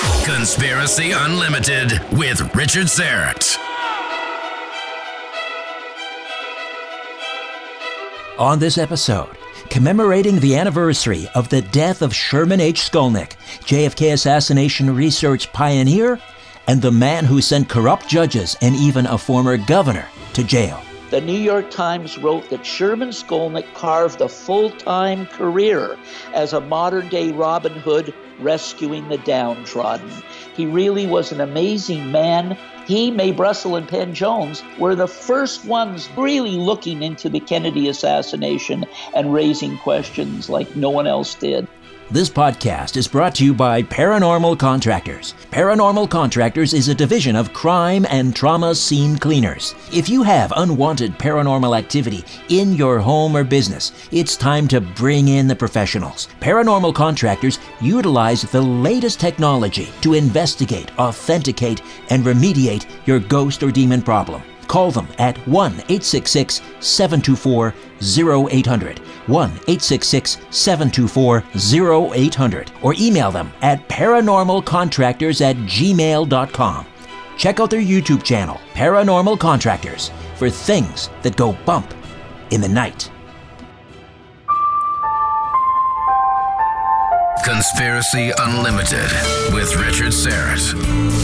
Conspiracy Unlimited with Richard Syrett. On this episode, commemorating the anniversary of the death of Sherman H. Skolnick, JFK assassination research pioneer, and the man who sent corrupt judges and even a former governor to jail. The New York Times wrote that Sherman Skolnick carved a full time career as a modern day Robin Hood rescuing the downtrodden. He really was an amazing man. He, Mae Brussell, and Penn Jones were the first ones really looking into the Kennedy assassination and raising questions like no one else did. This podcast is brought to you by Paranormal Contractors. Paranormal Contractors is a division of crime and trauma scene cleaners. If you have unwanted paranormal activity in your home or business, it's time to bring in the professionals. Paranormal Contractors utilize the latest technology to investigate, authenticate, and remediate your ghost or demon problem. Call them at 1 866 724 0800. 1 866 724 0800. Or email them at paranormalcontractors at gmail.com. Check out their YouTube channel, Paranormal Contractors, for things that go bump in the night. Conspiracy Unlimited with Richard Syrett.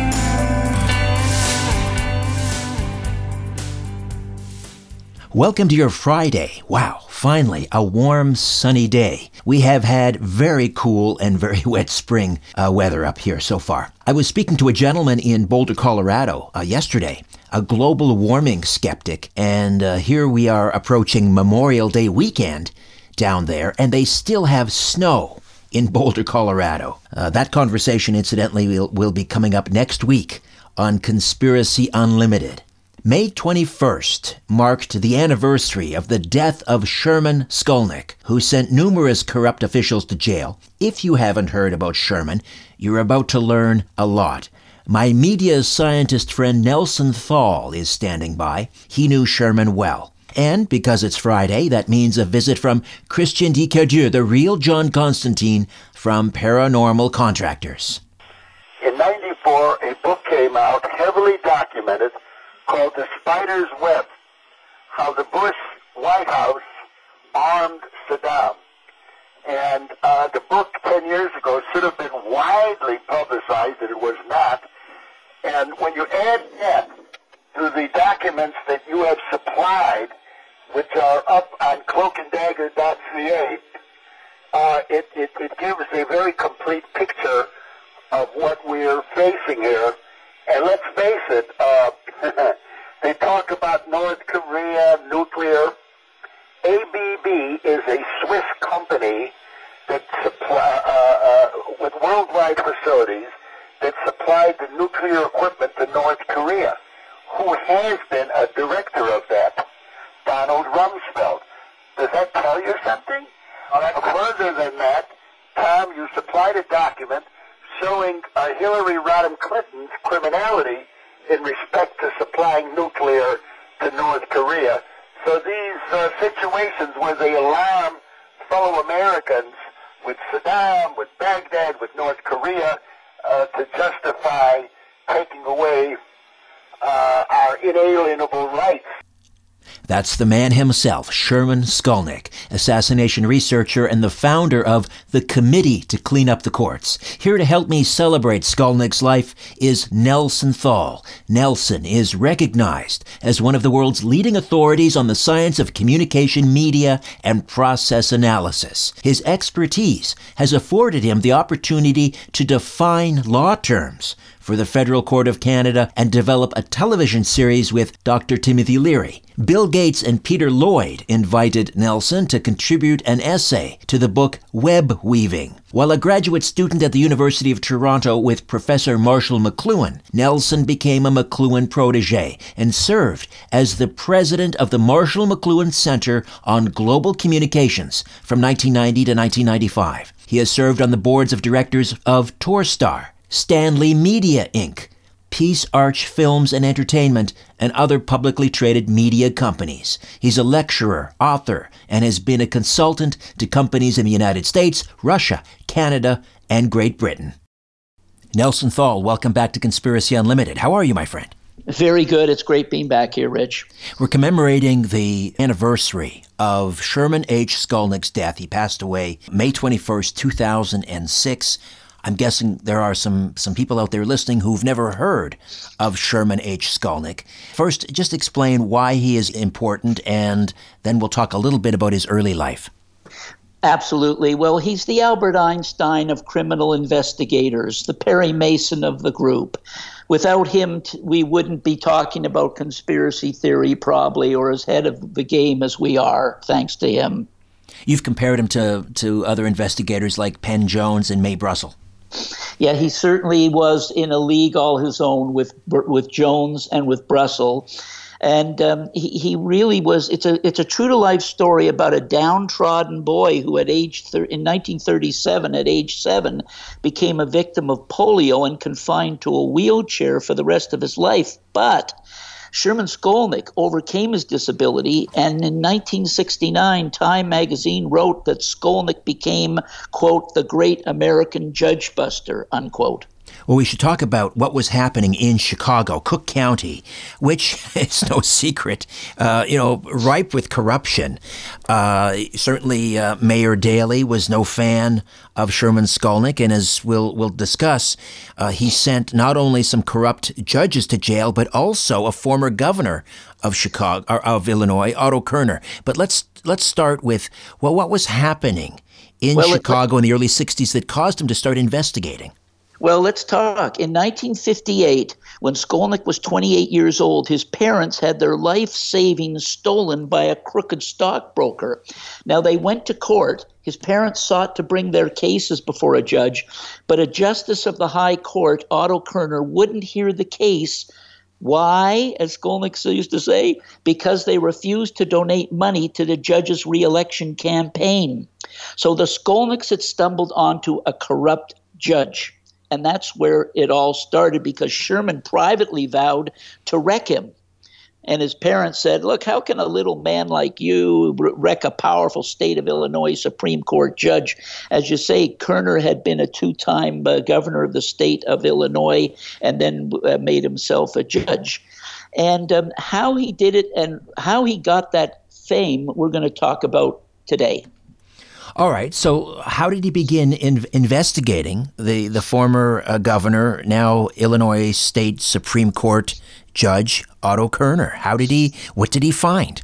Welcome to your Friday. Wow, finally, a warm, sunny day. We have had very cool and very wet spring uh, weather up here so far. I was speaking to a gentleman in Boulder, Colorado uh, yesterday, a global warming skeptic, and uh, here we are approaching Memorial Day weekend down there, and they still have snow in Boulder, Colorado. Uh, that conversation, incidentally, will, will be coming up next week on Conspiracy Unlimited. May 21st marked the anniversary of the death of Sherman Skolnick, who sent numerous corrupt officials to jail. If you haven't heard about Sherman, you're about to learn a lot. My media scientist friend Nelson Thall is standing by. He knew Sherman well. And because it's Friday, that means a visit from Christian Cadieux, the real John Constantine from Paranormal Contractors. In 94, a book came out, heavily documented, called The Spider's Web, how the Bush White House armed Saddam. And uh, the book 10 years ago should have been widely publicized, and it was not. And when you add that to the documents that you have supplied, which are up on cloakanddagger.ca, uh, it, it, it gives a very complete picture of what we're facing here. And let's face it, uh, they talk about North Korea, nuclear. ABB is a Swiss company that supply, uh, uh, with worldwide facilities that supplied the nuclear equipment to North Korea. Who has been a director of that? Donald Rumsfeld. Does that tell you something? Further than that, Tom, you supplied a document showing uh, Hillary Rodham Clinton's criminality in respect to supplying nuclear to North Korea. So these uh, situations where they alarm fellow Americans with Saddam, with Baghdad, with North Korea, uh, to justify taking away uh, our inalienable. That's the man himself, Sherman Skolnick, assassination researcher and the founder of the Committee to Clean Up the Courts. Here to help me celebrate Skolnick's life is Nelson Thall. Nelson is recognized as one of the world's leading authorities on the science of communication media and process analysis. His expertise has afforded him the opportunity to define law terms for the Federal Court of Canada and develop a television series with Dr. Timothy Leary. Bill Gates and Peter Lloyd invited Nelson to contribute an essay to the book Web Weaving. While a graduate student at the University of Toronto with Professor Marshall McLuhan, Nelson became a McLuhan protege and served as the president of the Marshall McLuhan Center on Global Communications from 1990 to 1995. He has served on the boards of directors of Torstar, Stanley Media Inc., Peace Arch Films and Entertainment, and other publicly traded media companies. He's a lecturer, author, and has been a consultant to companies in the United States, Russia, Canada, and Great Britain. Nelson Thall, welcome back to Conspiracy Unlimited. How are you, my friend? Very good. It's great being back here, Rich. We're commemorating the anniversary of Sherman H. Skolnick's death. He passed away May 21st, 2006. I'm guessing there are some, some people out there listening who've never heard of Sherman H. Skolnick. First, just explain why he is important, and then we'll talk a little bit about his early life. Absolutely. Well, he's the Albert Einstein of criminal investigators, the Perry Mason of the group. Without him, we wouldn't be talking about conspiracy theory, probably, or as head of the game as we are, thanks to him. You've compared him to, to other investigators like Penn Jones and Mae Brussell. Yeah, he certainly was in a league all his own with with Jones and with Brussell. And um, he, he really was. It's a it's a true to life story about a downtrodden boy who, at age thir- in 1937, at age seven, became a victim of polio and confined to a wheelchair for the rest of his life. But Sherman Skolnick overcame his disability, and in 1969, Time magazine wrote that Skolnick became, quote, the great American judge buster, unquote. Well, we should talk about what was happening in Chicago, Cook County, which is no secret, uh, you know, ripe with corruption. Uh, certainly, uh, Mayor Daley was no fan of Sherman Skolnick, and as we'll we'll discuss, uh, he sent not only some corrupt judges to jail, but also a former governor of Chicago of Illinois, Otto Kerner. But let's let's start with well, what was happening in well, Chicago in the early '60s that caused him to start investigating. Well, let's talk. In 1958, when Skolnick was 28 years old, his parents had their life savings stolen by a crooked stockbroker. Now, they went to court. His parents sought to bring their cases before a judge, but a justice of the High Court, Otto Kerner, wouldn't hear the case. Why, as Skolnick used to say? Because they refused to donate money to the judge's reelection campaign. So the Skolnicks had stumbled onto a corrupt judge. And that's where it all started because Sherman privately vowed to wreck him. And his parents said, Look, how can a little man like you wreck a powerful state of Illinois Supreme Court judge? As you say, Kerner had been a two time uh, governor of the state of Illinois and then uh, made himself a judge. And um, how he did it and how he got that fame, we're going to talk about today. All right. So, how did he begin in investigating the the former uh, governor, now Illinois State Supreme Court Judge Otto Kerner? How did he? What did he find?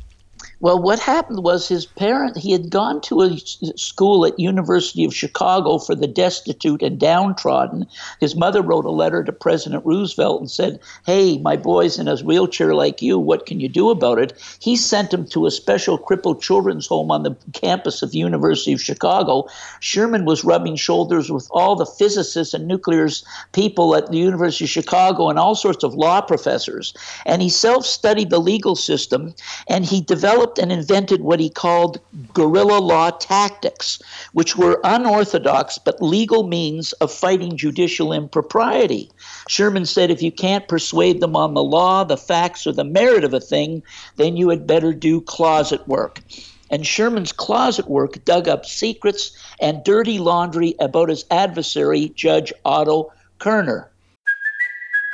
Well, what happened was his parent, he had gone to a school at University of Chicago for the destitute and downtrodden. His mother wrote a letter to President Roosevelt and said, hey, my boy's in a wheelchair like you. What can you do about it? He sent him to a special crippled children's home on the campus of University of Chicago. Sherman was rubbing shoulders with all the physicists and nuclear people at the University of Chicago and all sorts of law professors. And he self-studied the legal system and he developed developed and invented what he called guerrilla law tactics, which were unorthodox but legal means of fighting judicial impropriety. Sherman said if you can't persuade them on the law, the facts, or the merit of a thing, then you had better do closet work. And Sherman's closet work dug up secrets and dirty laundry about his adversary, Judge Otto Kerner.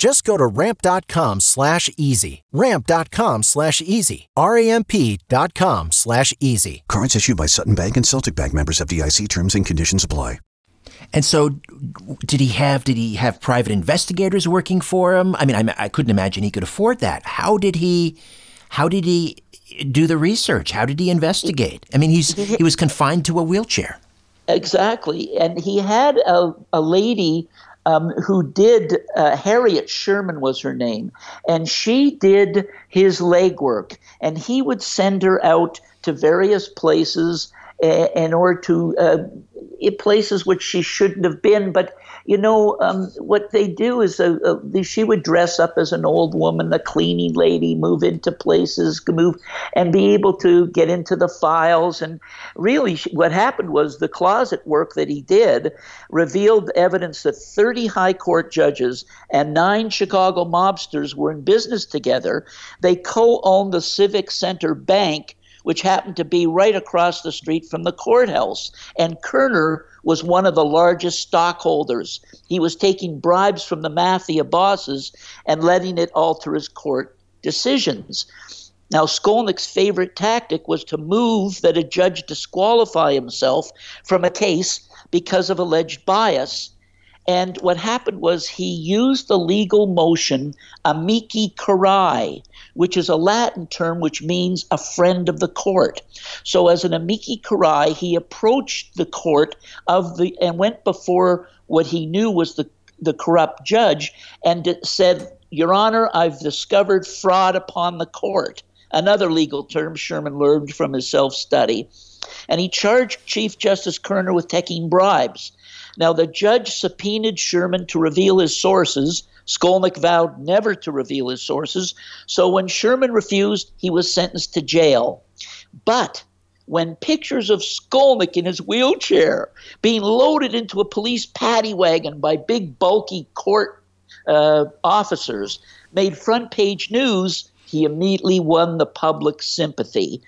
Just go to ramp.com slash easy. Ramp.com slash easy. R-A-M-P.com slash easy. Cards issued by Sutton Bank and Celtic Bank members FDIC terms and conditions apply. And so, did he have did he have private investigators working for him? I mean, I, I couldn't imagine he could afford that. How did he? How did he do the research? How did he investigate? I mean, he's he was confined to a wheelchair. Exactly, and he had a, a lady um, who did uh, Harriet Sherman was her name, and she did his legwork, and he would send her out to various places uh, in order to uh, places which she shouldn't have been, but you know, um, what they do is uh, uh, she would dress up as an old woman, a cleaning lady, move into places, move, and be able to get into the files. And really, what happened was the closet work that he did revealed evidence that 30 high court judges and nine Chicago mobsters were in business together. They co owned the Civic Center Bank which happened to be right across the street from the courthouse. And Kerner was one of the largest stockholders. He was taking bribes from the mafia bosses and letting it alter his court decisions. Now, Skolnick's favorite tactic was to move that a judge disqualify himself from a case because of alleged bias and what happened was he used the legal motion amici curiae, which is a Latin term which means a friend of the court. So as an amici curiae, he approached the court of the and went before what he knew was the the corrupt judge and said, "Your Honor, I've discovered fraud upon the court." Another legal term Sherman learned from his self-study. And he charged Chief Justice Kerner with taking bribes. Now, the judge subpoenaed Sherman to reveal his sources. Skolnick vowed never to reveal his sources. So when Sherman refused, he was sentenced to jail. But when pictures of Skolnick in his wheelchair being loaded into a police paddy wagon by big, bulky court uh, officers made front page news, he immediately won the public sympathy.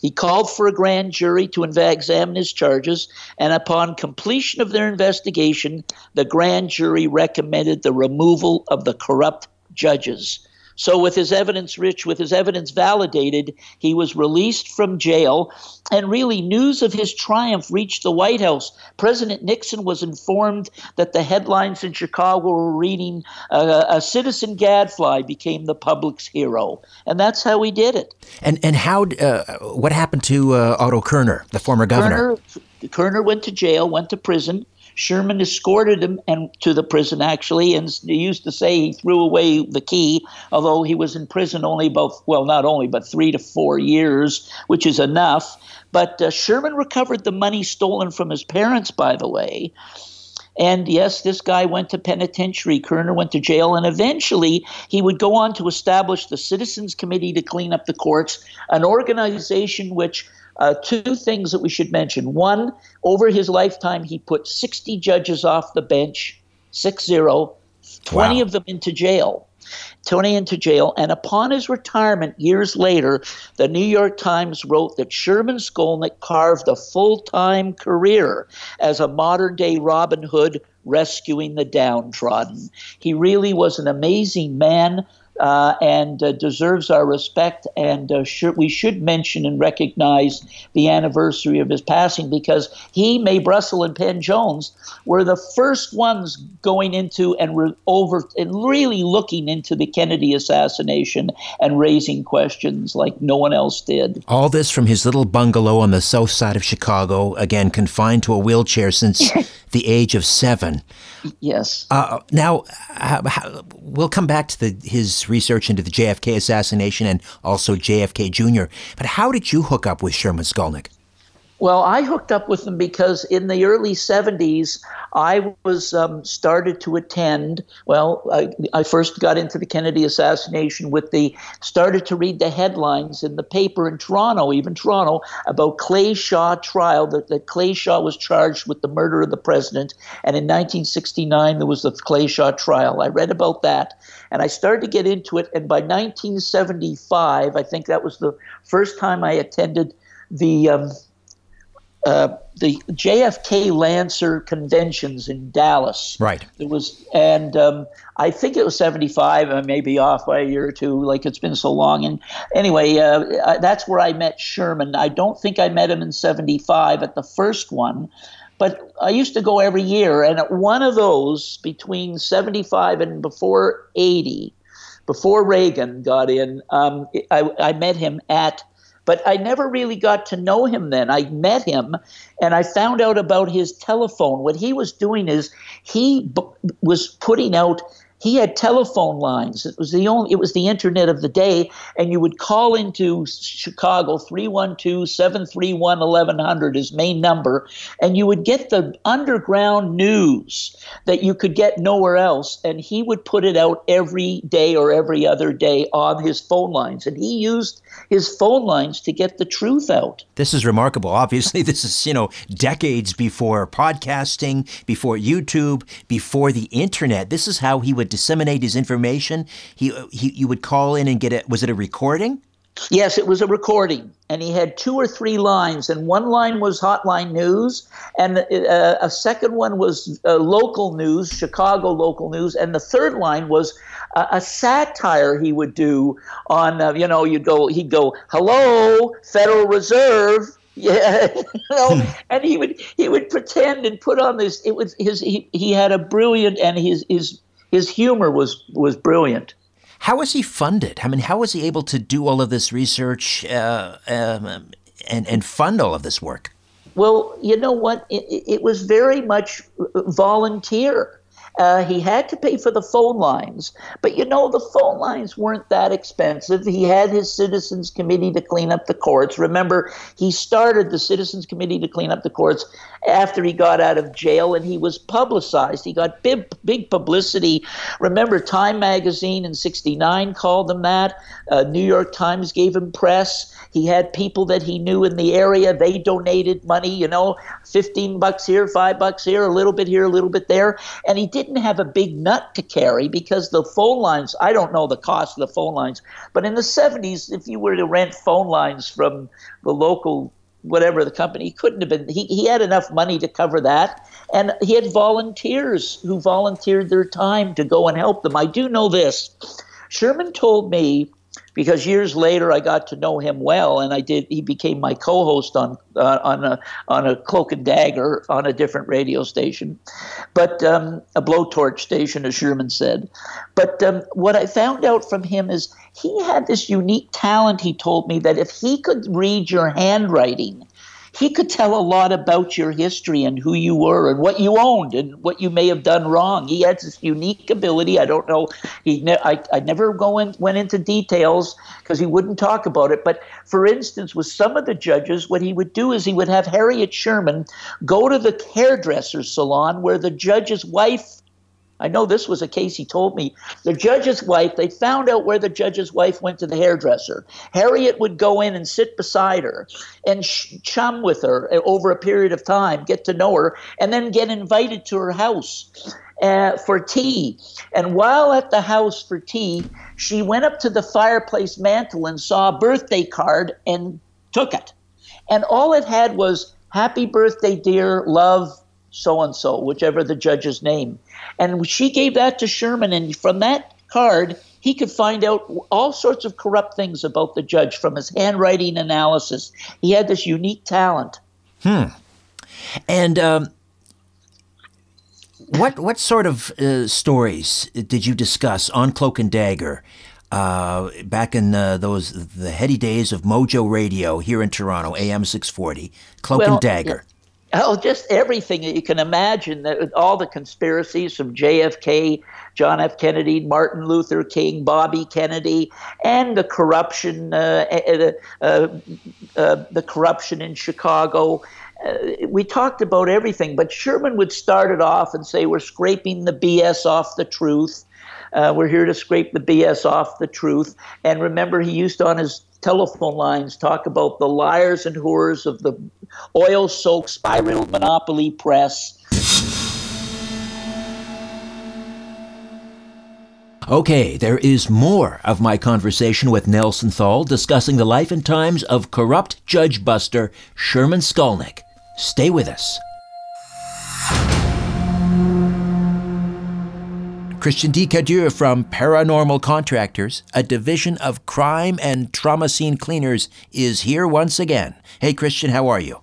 He called for a grand jury to examine his charges, and upon completion of their investigation, the grand jury recommended the removal of the corrupt judges. So, with his evidence rich, with his evidence validated, he was released from jail. And really, news of his triumph reached the White House. President Nixon was informed that the headlines in Chicago were reading uh, A citizen gadfly became the public's hero. And that's how he did it. And, and how, uh, what happened to uh, Otto Kerner, the former governor? Kerner, Kerner went to jail, went to prison. Sherman escorted him and to the prison actually, and he used to say he threw away the key, although he was in prison only about well, not only but three to four years, which is enough. But uh, Sherman recovered the money stolen from his parents, by the way. And yes, this guy went to penitentiary. Kerner went to jail, and eventually he would go on to establish the Citizens Committee to Clean Up the Courts, an organization which uh, two things that we should mention. One, over his lifetime, he put 60 judges off the bench, six zero, 20 wow. of them into jail. Tony into jail, and upon his retirement years later, the New York Times wrote that Sherman Skolnick carved a full time career as a modern day Robin Hood rescuing the downtrodden. He really was an amazing man uh, and uh, deserves our respect. And uh, we should mention and recognize the anniversary of his passing because he, Mae Brussell, and Penn Jones were the first ones going into and re- over and really looking into the Kennedy assassination and raising questions like no one else did. All this from his little bungalow on the south side of Chicago, again confined to a wheelchair since the age of seven. Yes. Uh, now, we'll come back to the, his research into the JFK assassination and also JFK Jr. But how did you hook up with Sherman Skolnick? Well, I hooked up with them because in the early 70s, I was um, started to attend. Well, I, I, first got into the Kennedy assassination with the started to read the headlines in the paper in Toronto, even Toronto, about Clay Shaw trial. That, that Clay Shaw was charged with the murder of the president, and in 1969 there was the Clay Shaw trial. I read about that, and I started to get into it. And by 1975, I think that was the first time I attended the um, uh, the JFK Lancer conventions in Dallas. Right. It was, and um, I think it was 75. I may be off by a year or two, like it's been so long. And anyway, uh, that's where I met Sherman. I don't think I met him in 75 at the first one, but I used to go every year. And at one of those, between 75 and before 80, before Reagan got in, um, I, I met him at but I never really got to know him then. I met him and I found out about his telephone. What he was doing is he b- was putting out he had telephone lines. It was the only it was the internet of the day and you would call into Chicago 312-731-1100 his main number and you would get the underground news that you could get nowhere else and he would put it out every day or every other day on his phone lines and he used his phone lines to get the truth out. This is remarkable. Obviously this is, you know, decades before podcasting, before YouTube, before the internet. This is how he would disseminate his information. He, he you would call in and get it. Was it a recording? Yes, it was a recording, and he had two or three lines, and one line was Hotline News, and uh, a second one was uh, local news, Chicago local news, and the third line was uh, a satire he would do on, uh, you know, you'd go, he'd go, "Hello, Federal Reserve." Yeah, you know, hmm. and he would he would pretend and put on this. It was his he, he had a brilliant and his his his humor was was brilliant. How was he funded? I mean, how was he able to do all of this research uh, um, and and fund all of this work? Well, you know what? It, it was very much volunteer. Uh, he had to pay for the phone lines, but you know the phone lines weren't that expensive. He had his Citizens Committee to clean up the courts. Remember, he started the Citizens Committee to clean up the courts after he got out of jail, and he was publicized. He got big, big publicity. Remember, Time Magazine in '69 called him that. Uh, New York Times gave him press. He had people that he knew in the area. They donated money, you know, 15 bucks here, five bucks here, a little bit here, a little bit there. And he didn't have a big nut to carry because the phone lines, I don't know the cost of the phone lines, but in the 70s, if you were to rent phone lines from the local whatever the company he couldn't have been he, he had enough money to cover that. And he had volunteers who volunteered their time to go and help them. I do know this. Sherman told me because years later I got to know him well, and I did. He became my co-host on uh, on a on a cloak and dagger on a different radio station, but um, a blowtorch station, as Sherman said. But um, what I found out from him is he had this unique talent. He told me that if he could read your handwriting, he could tell a lot about your history and who you were and what you owned and what you may have done wrong. He had this unique ability. I don't know. He ne- I, I never go in, went into details because he wouldn't talk about it. But for instance, with some of the judges, what he would do is he would have Harriet Sherman go to the hairdresser's salon where the judge's wife I know this was a case he told me. The judge's wife, they found out where the judge's wife went to the hairdresser. Harriet would go in and sit beside her and sh- chum with her over a period of time, get to know her, and then get invited to her house uh, for tea. And while at the house for tea, she went up to the fireplace mantel and saw a birthday card and took it. And all it had was, Happy birthday, dear, love, so and so, whichever the judge's name. And she gave that to Sherman, and from that card, he could find out all sorts of corrupt things about the judge from his handwriting analysis. He had this unique talent. Hmm. And um, what what sort of uh, stories did you discuss on Cloak and Dagger uh, back in uh, those the heady days of Mojo Radio here in Toronto, AM six forty, Cloak well, and Dagger? Yeah. Oh, just everything that you can imagine that All the conspiracies from JFK, John F. Kennedy, Martin Luther King, Bobby Kennedy, and the corruption, uh, uh, uh, uh the corruption in Chicago. Uh, we talked about everything, but Sherman would start it off and say, "We're scraping the BS off the truth." Uh, we're here to scrape the BS off the truth. And remember, he used on his telephone lines talk about the liars and whores of the oil soaked spiral monopoly press. Okay, there is more of my conversation with Nelson Thall discussing the life and times of corrupt judge buster Sherman Skolnick. Stay with us. Christian Cadieux from Paranormal Contractors, a division of crime and trauma scene cleaners, is here once again. Hey, Christian, how are you?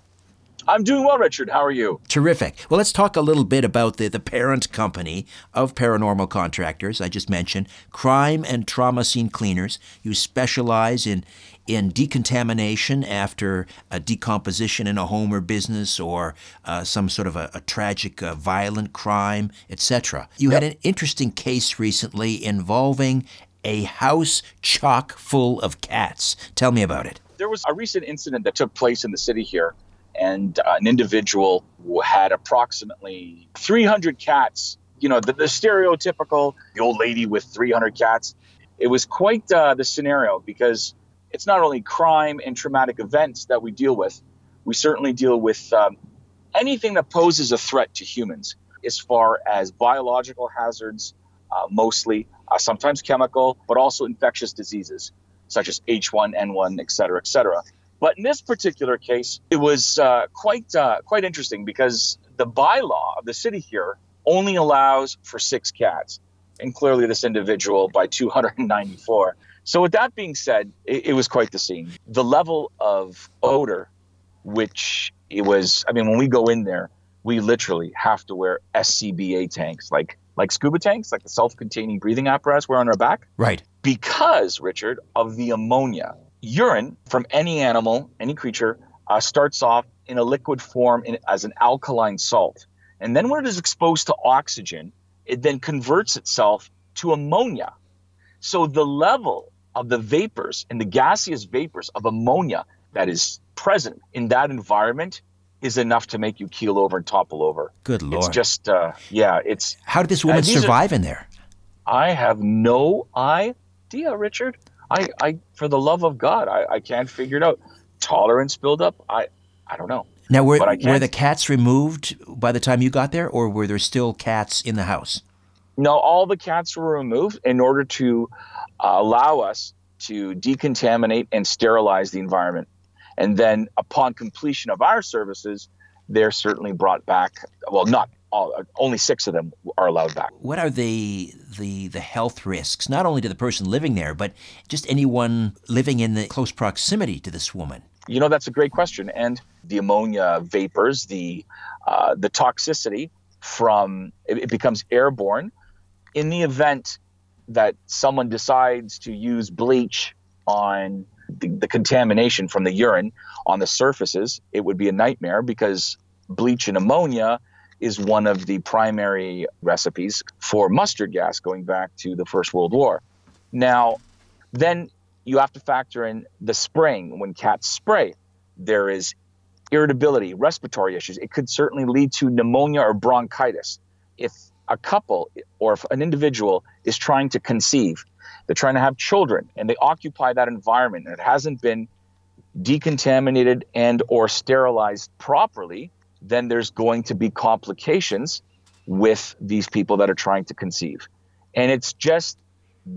I'm doing well, Richard. How are you? Terrific. Well, let's talk a little bit about the, the parent company of Paranormal Contractors. I just mentioned crime and trauma scene cleaners. You specialize in in decontamination after a decomposition in a home or business or uh, some sort of a, a tragic uh, violent crime, etc. You yep. had an interesting case recently involving a house chock full of cats. Tell me about it. There was a recent incident that took place in the city here, and uh, an individual had approximately 300 cats. You know, the, the stereotypical the old lady with 300 cats. It was quite uh, the scenario because it's not only crime and traumatic events that we deal with, we certainly deal with um, anything that poses a threat to humans, as far as biological hazards, uh, mostly, uh, sometimes chemical, but also infectious diseases such as H1N1, et cetera, et cetera. But in this particular case, it was uh, quite uh, quite interesting because the bylaw of the city here only allows for six cats, and clearly this individual by 294 so, with that being said, it, it, was quite the scene. The level of odor, which it was, I mean, when we go in there, we literally have to wear SCBA tanks, like like scuba tanks, like the self-containing breathing apparatus we're on our back. Right. Because Richard of the ammonia, urine from any animal, any creature, uh, starts off in a liquid form in, as an alkaline salt, and then when it is exposed to oxygen, it then converts itself to ammonia. So the level of the vapors and the gaseous vapors of ammonia that is present in that environment is enough to make you keel over and topple over. Good lord! It's just, uh, yeah, it's. How did this woman survive are, in there? I have no idea, Richard. I, I, for the love of God, I, I can't figure it out. Tolerance buildup. I, I don't know. Now, were were the cats removed by the time you got there, or were there still cats in the house? No, all the cats were removed in order to uh, allow us to decontaminate and sterilize the environment. And then upon completion of our services, they're certainly brought back. Well, not all, only six of them are allowed back. What are the the the health risks, not only to the person living there, but just anyone living in the close proximity to this woman? You know, that's a great question. And the ammonia vapors, the uh, the toxicity from it, it becomes airborne. In the event that someone decides to use bleach on the, the contamination from the urine on the surfaces, it would be a nightmare because bleach and ammonia is one of the primary recipes for mustard gas going back to the First World War. Now, then you have to factor in the spraying. When cats spray, there is irritability, respiratory issues. It could certainly lead to pneumonia or bronchitis. If a couple or if an individual is trying to conceive, they're trying to have children, and they occupy that environment and it hasn't been decontaminated and or sterilized properly, then there's going to be complications with these people that are trying to conceive. And it's just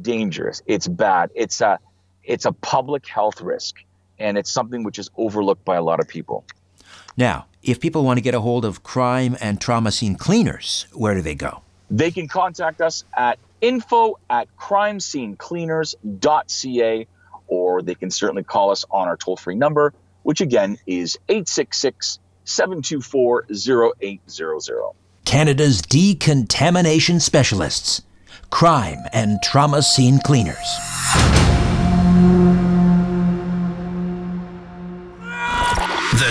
dangerous. It's bad. It's a it's a public health risk and it's something which is overlooked by a lot of people. Now, if people want to get a hold of crime and trauma scene cleaners, where do they go? They can contact us at info at crimescenecleaners.ca or they can certainly call us on our toll free number, which again is 866 724 0800. Canada's decontamination specialists, crime and trauma scene cleaners.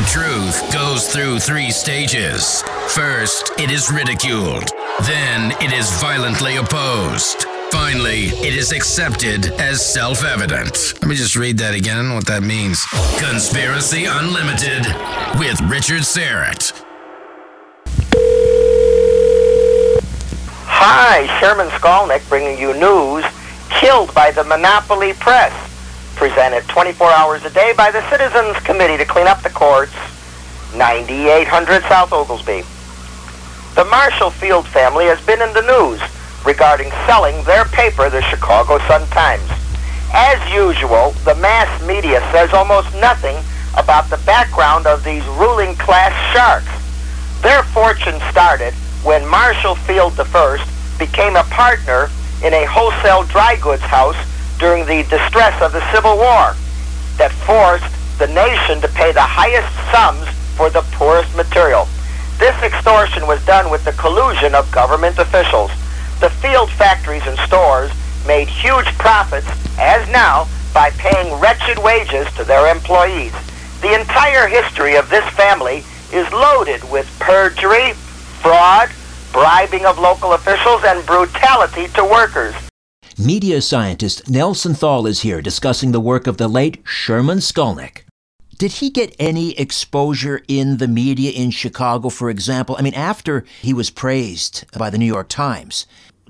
Truth goes through three stages. First, it is ridiculed. Then, it is violently opposed. Finally, it is accepted as self evident. Let me just read that again, what that means. Conspiracy Unlimited with Richard Syrett. Hi, Sherman Skolnick bringing you news killed by the monopoly press. Presented 24 hours a day by the Citizens Committee to Clean Up the Courts, 9800 South Oglesby. The Marshall Field family has been in the news regarding selling their paper, the Chicago Sun-Times. As usual, the mass media says almost nothing about the background of these ruling class sharks. Their fortune started when Marshall Field I became a partner in a wholesale dry goods house during the distress of the Civil War that forced the nation to pay the highest sums for the poorest material. This extortion was done with the collusion of government officials. The field factories and stores made huge profits, as now, by paying wretched wages to their employees. The entire history of this family is loaded with perjury, fraud, bribing of local officials, and brutality to workers. Media scientist Nelson Thall is here discussing the work of the late Sherman Skolnick. Did he get any exposure in the media in Chicago, for example? I mean, after he was praised by the New York Times,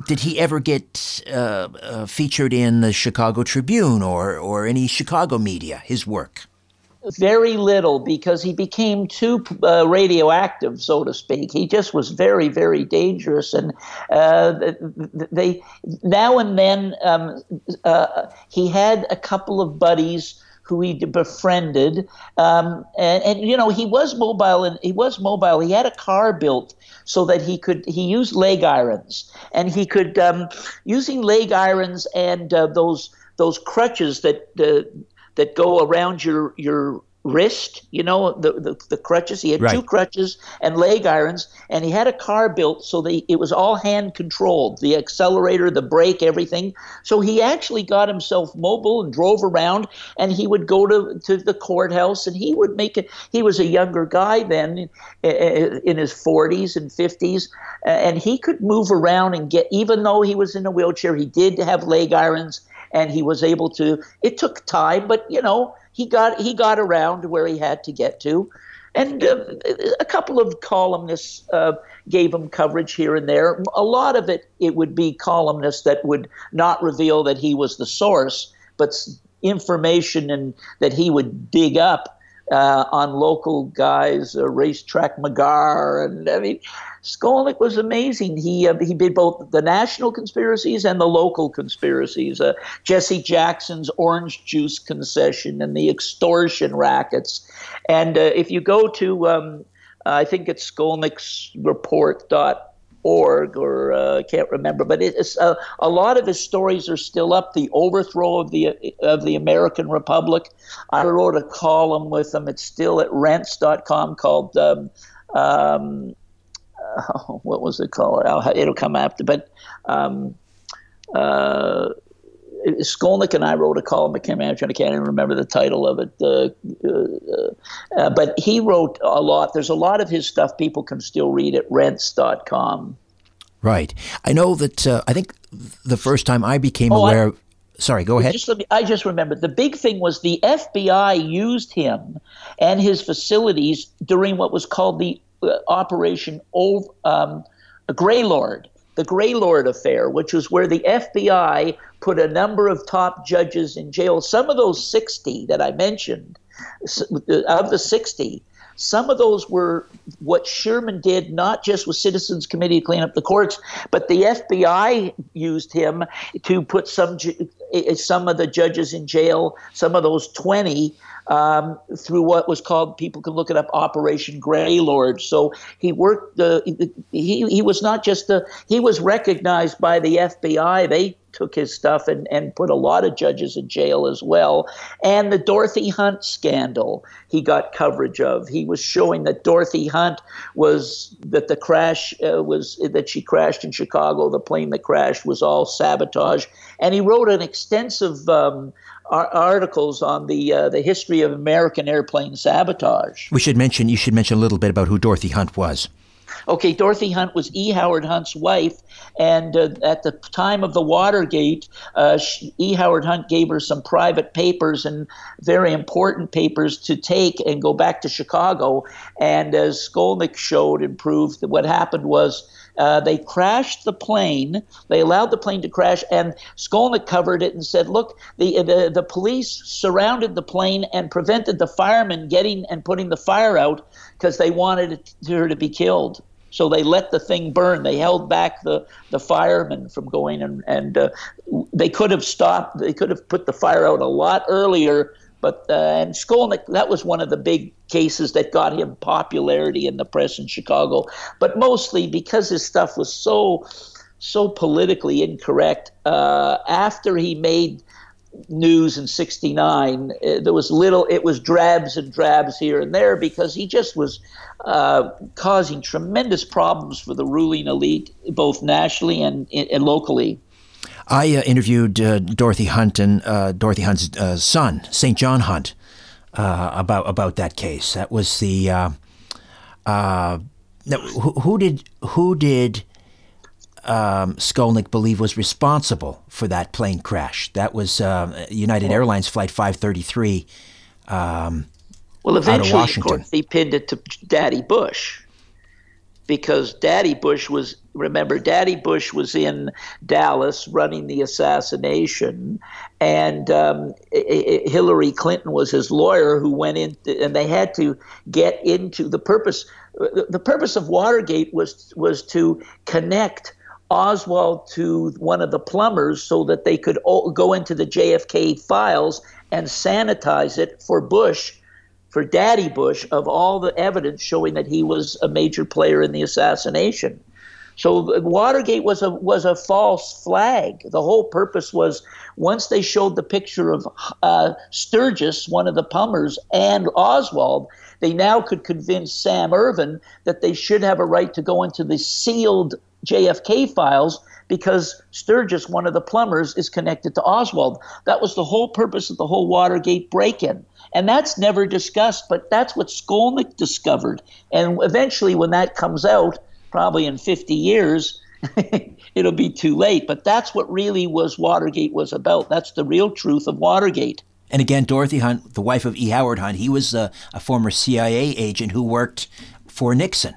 did he ever get uh, uh, featured in the Chicago Tribune or, or any Chicago media, his work? Very little because he became too uh, radioactive, so to speak. He just was very, very dangerous, and uh, they now and then um, uh, he had a couple of buddies who he befriended, um, and, and you know he was mobile and he was mobile. He had a car built so that he could he used leg irons and he could um, using leg irons and uh, those those crutches that uh, that go around your your wrist, you know, the, the, the crutches. He had Right. two crutches and leg irons, and he had a car built so that it was all hand controlled the accelerator, the brake, everything. So he actually got himself mobile and drove around, and he would go to, to the courthouse and he would make it. He was a younger guy then, uh, in his 40s and 50s, uh, and he could move around and get, even though he was in a wheelchair, he did have leg irons and he was able to it took time but you know he got he got around where he had to get to. And uh, a couple of columnists uh, gave him coverage here and there. A lot of it it would be columnists that would not reveal that he was the source but information and that he would dig up uh, on local guys, uh, racetrack McGar, and I mean, Skolnick was amazing. He uh, he did both the national conspiracies and the local conspiracies. Uh, Jesse Jackson's orange juice concession and the extortion rackets. And uh, if you go to, um, I think it's skolnicksreport.org or uh, can't remember, but it's uh, a lot of his stories are still up. The overthrow of the of the American Republic. I wrote a column with him. It's still at rense.com called. Um, um, oh, what was it called? It'll come after, but um, uh, Skolnick and I wrote a column. I can't imagine. I can't even remember the title of it. Uh, uh, uh, but he wrote a lot. There's a lot of his stuff people can still read at rense.com. Right. I know that. Uh, I think the first time I became Oh, I- aware. sorry. Go ahead. Just me, I just remembered the big thing was the FBI used him and his facilities during what was called the uh, Operation o- um, Greylord, the Greylord affair, which was where the FBI put a number of top judges in jail. Some of those 60 that I mentioned, of the 60, some of those were what Sherman did, not just with Citizens Committee to clean up the courts, but the FBI used him to put some some of the judges in jail. Some of those twenty um, through what was called people can look it up Operation Greylord. So he worked. The he he was not just the he was recognized by the FBI. They took his stuff and, and put a lot of judges in jail as well. And the Dorothy Hunt scandal he got coverage of. He was showing that Dorothy Hunt was that the crash uh, was that she crashed in Chicago. The plane that crashed was all sabotage. And he wrote an extensive um, ar- articles on the uh, the history of American airplane sabotage. We should mention. You should mention a little bit about who Dorothy Hunt was. Okay, Dorothy Hunt was E. Howard Hunt's wife, and uh, at the time of the Watergate, uh, she, E. Howard Hunt gave her some private papers and very important papers to take and go back to Chicago. And as Skolnick showed and proved, that what happened was uh, they crashed the plane. They allowed the plane to crash, and Skolnick covered it and said, "Look, the, the the police surrounded the plane and prevented the firemen getting and putting the fire out because they wanted her to be killed." So they let the thing burn. They held back the, the firemen from going, and, and uh, they could have stopped. They could have put the fire out a lot earlier. But uh, and Skolnick, that was one of the big cases that got him popularity in the press in Chicago. But mostly because his stuff was so so politically incorrect. Uh, after he made news in 69 uh, there was little it was drabs and drabs here and there because he just was uh, causing tremendous problems for the ruling elite both nationally and, and locally I uh, interviewed uh, Dorothy Hunt and uh, Dorothy Hunt's uh, son, St. John Hunt, uh, about about that case. That was the who, who did who did um, Skolnick believe was responsible for that plane crash? That was uh, United Airlines Flight 533 um, well out of eventually of course he pinned it to daddy bush because daddy bush was remember daddy bush was in dallas running the assassination and um, hillary clinton was his lawyer who went in and they had to get into the purpose the the purpose of watergate was was to connect Oswald to one of the plumbers so that they could go into the JFK files and sanitize it for Bush for Daddy Bush of all the evidence showing that he was a major player in the assassination. So Watergate was a was a false flag. The whole purpose was once they showed the picture of uh, Sturgis, one of the plumbers, and Oswald, they now could convince Sam Ervin that they should have a right to go into the sealed JFK files because Sturgis, one of the plumbers, is connected to Oswald. That was the whole purpose of the whole Watergate break-in. And that's never discussed, but that's what Skolnick discovered. And eventually, when that comes out, probably in 50 years, it'll be too late. But that's what really was Watergate was about. That's the real truth of Watergate. And again, Dorothy Hunt, the wife of E. Howard Hunt, he was uh, a former CIA agent who worked for Nixon.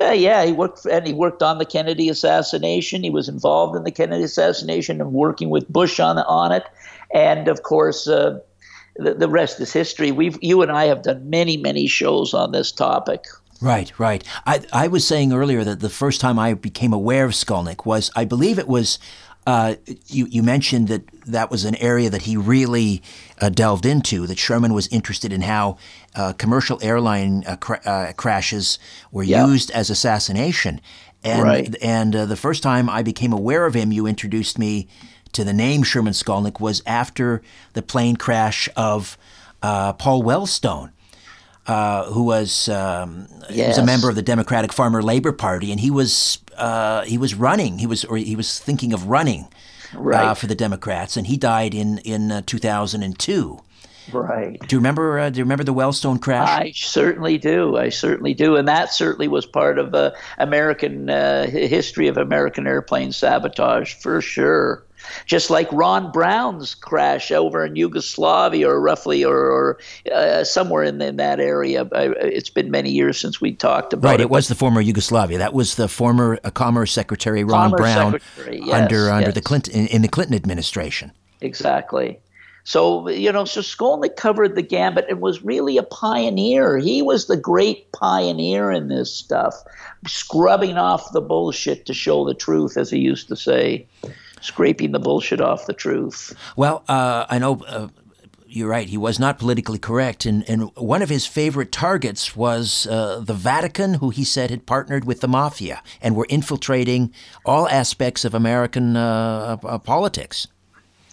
Uh, yeah, he worked and he worked on the Kennedy assassination. He was involved in the Kennedy assassination and working with Bush on on it. And of course, uh, the, the rest is history. We've you and I have done many many shows on this topic. Right, right. I, I was saying earlier that the first time I became aware of Skolnick was, I believe it was, uh, you, you mentioned that that was an area that he really uh, delved into, that Sherman was interested in how uh, commercial airline uh, cra- uh, crashes were Yeah. used as assassination. And, Right. and uh, the first time I became aware of him, you introduced me to the name Sherman Skolnick was after the plane crash of uh, Paul Wellstone uh, who was um, he was a member of the Democratic Farmer Labor Party, and he was uh, he was running. He was or he was thinking of running Right. uh, for the Democrats, and he died in in uh, 2002. Right. Do you remember? Uh, do you remember the Wellstone crash? I certainly do. I certainly do, and that certainly was part of uh, American uh, history of American airplane sabotage for sure. Just like Ron Brown's crash over in Yugoslavia, or roughly, or, or uh, somewhere in, in that area. It's been many years since we talked about right, it. Right, it was the former Yugoslavia. That was the former uh, Commerce Secretary Ron Commerce Brown Secretary, yes, under under the. Clinton in, in the Clinton administration. Exactly. So, you know, so Skolnick covered the gambit and was really a pioneer. He was the great pioneer in this stuff, scrubbing off the bullshit to show the truth, as he used to say, scraping the bullshit off the truth. Well, uh, I know uh, you're right. He was not politically correct, and, and one of his favorite targets was uh, the Vatican, who he said had partnered with the mafia and were infiltrating all aspects of American uh, uh, politics.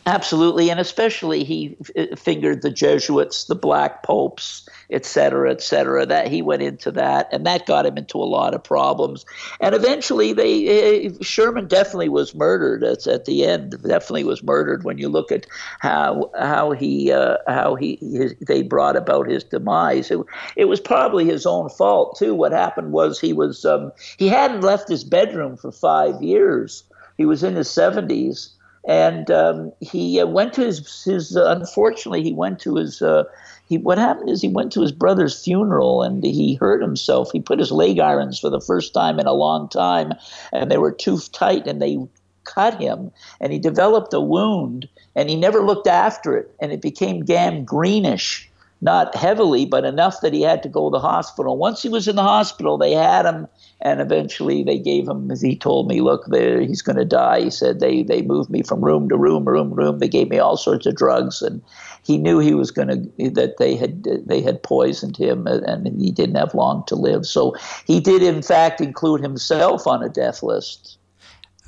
Absolutely, and especially he fingered the Jesuits, the black popes, et cetera, et cetera. That he went into that, and that got him into a lot of problems. And eventually, they uh, Sherman definitely was murdered. At, at the end, definitely was murdered. When you look at how how he uh, how he his, they brought about his demise, it, it was probably his own fault too. What happened was he was um, he hadn't left his bedroom for five years. He was in his seventies and um, he uh, went to his his. Uh, unfortunately, he went to his. Uh, he what happened is he went to his brother's funeral and he hurt himself. He put his leg irons for the first time in a long time, and they were too tight, and they cut him, and he developed a wound, and he never looked after it, and it became gangreenish. Not heavily, but enough that he had to go to the hospital. Once he was in the hospital, they had him and eventually they gave him as he told me look he's going to die he said they they moved me from room to room room room they gave me all sorts of drugs and he knew he was going to that they had they had poisoned him and he didn't have long to live so he did in fact include himself on a death list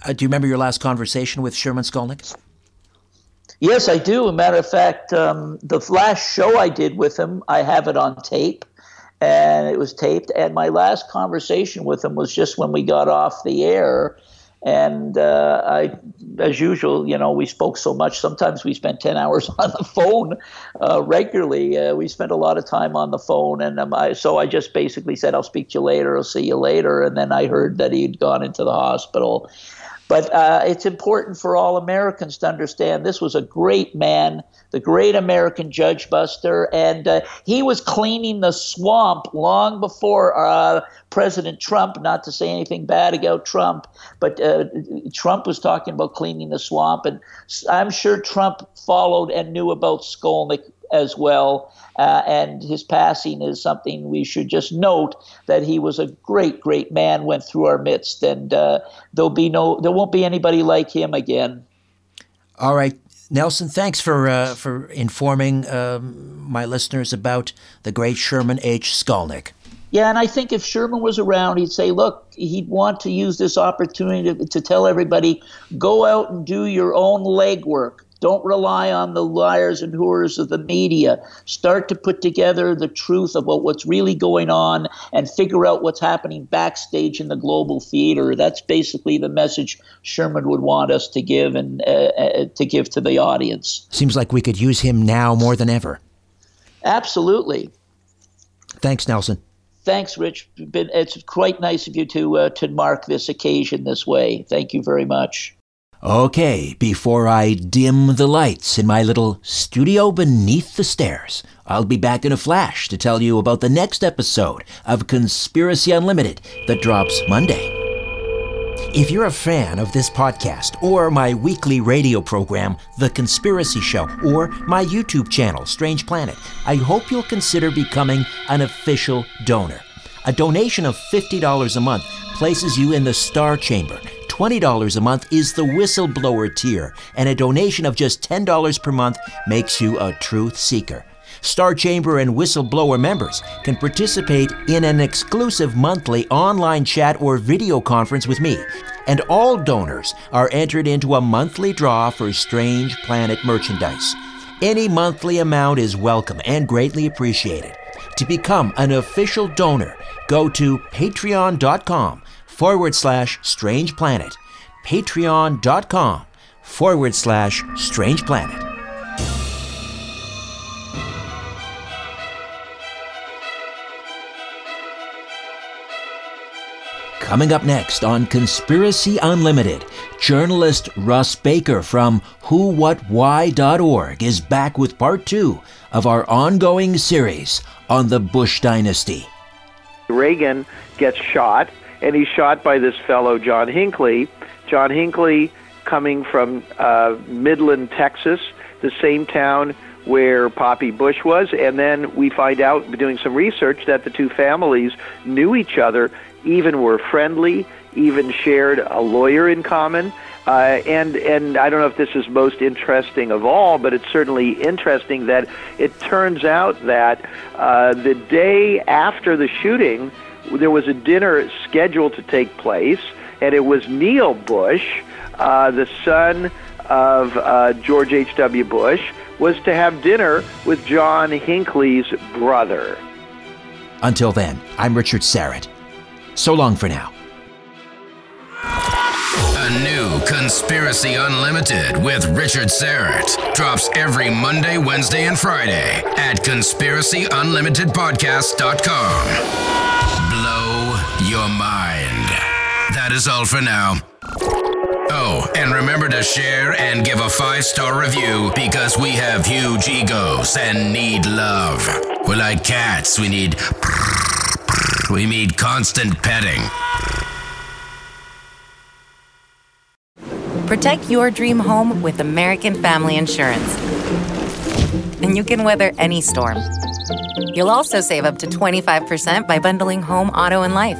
Uh, do you remember your last conversation with Sherman Skolnick? Yes i do a matter of fact um, the last show i did with him i have it on tape and it was taped. And my last conversation with him was just when we got off the air. And uh, I, as usual, you know, we spoke so much. Sometimes we spent ten hours on the phone uh, regularly. Uh, we spent a lot of time on the phone, and um, I, so I just basically said, "I'll speak to you later. I'll see you later." And then I heard that he'd gone into the hospital. But uh, it's important for all Americans to understand this was a great man, the great American judge buster, and uh, he was cleaning the swamp long before uh, President Trump. Not to say anything bad about Trump, but uh, Trump was talking about cleaning the swamp, and I'm sure Trump followed and knew about Skolnick as well. Uh, and his passing is something we should just note that he was a great, great man, went through our midst, and uh, there'll be no, there won't be anybody like him again. All right, Nelson. Thanks for uh, for informing um, my listeners about the great Sherman H. Skolnick. Yeah, and I think if Sherman was around, he'd say, look, he'd want to use this opportunity to, to tell everybody go out and do your own legwork. Don't rely on the liars and whores of the media. Start to put together the truth about what's really going on and figure out what's happening backstage in the global theater. That's basically the message Sherman would want us to give and uh, uh, to give to the audience. Seems like we could use him now more than ever. Absolutely. Thanks, Nelson. Thanks, Rich. It's quite nice of you to uh, to mark this occasion this way. Thank you very much. Okay, before I dim the lights in my little studio beneath the stairs, I'll be back in a flash to tell you about the next episode of Conspiracy Unlimited that drops Monday. If you're a fan of this podcast, or my weekly radio program, The Conspiracy Show, or my YouTube channel, Strange Planet, I hope you'll consider becoming an official donor. A donation of $50 a month places you in the Star Chamber. $20 a month is the whistleblower tier, and a donation of just $10 per month makes you a truth seeker. Star Chamber and Whistleblower members can participate in an exclusive monthly online chat or video conference with me. And all donors are entered into a monthly draw for Strange Planet merchandise. Any monthly amount is welcome and greatly appreciated. To become an official donor, go to patreon.com forward slash strange planet. Patreon.com forward slash strange planet. Coming up next on Conspiracy Unlimited, journalist Russ Baker from whowhatwhy.org is back with part two of our ongoing series on the Bush dynasty. Reagan gets shot, and he's shot by this fellow, John Hinckley. John Hinckley, coming from uh, Midland, Texas, the same town where Poppy Bush was. And then we find out, doing some research, that the two families knew each other, even were friendly, even shared a lawyer in common. Uh, and and I don't know if this is most interesting of all, but it's certainly interesting that it turns out that uh, the day after the shooting, there was a dinner scheduled to take place, and it was Neil Bush, uh, the son of uh, George H.W. Bush, was to have dinner with John Hinckley's brother. Until then, I'm Richard Syrett. So long for now. A new Conspiracy Unlimited with Richard Syrett drops every Monday, Wednesday, and Friday at conspiracyunlimitedpodcast.com. That is all for now. Oh, and remember to share and give a five star review because we have huge egos and need love. We're like cats, we need. We need constant petting. Protect your dream home with American Family Insurance. And you can weather any storm. You'll also save up to 25% by bundling home, auto, and life.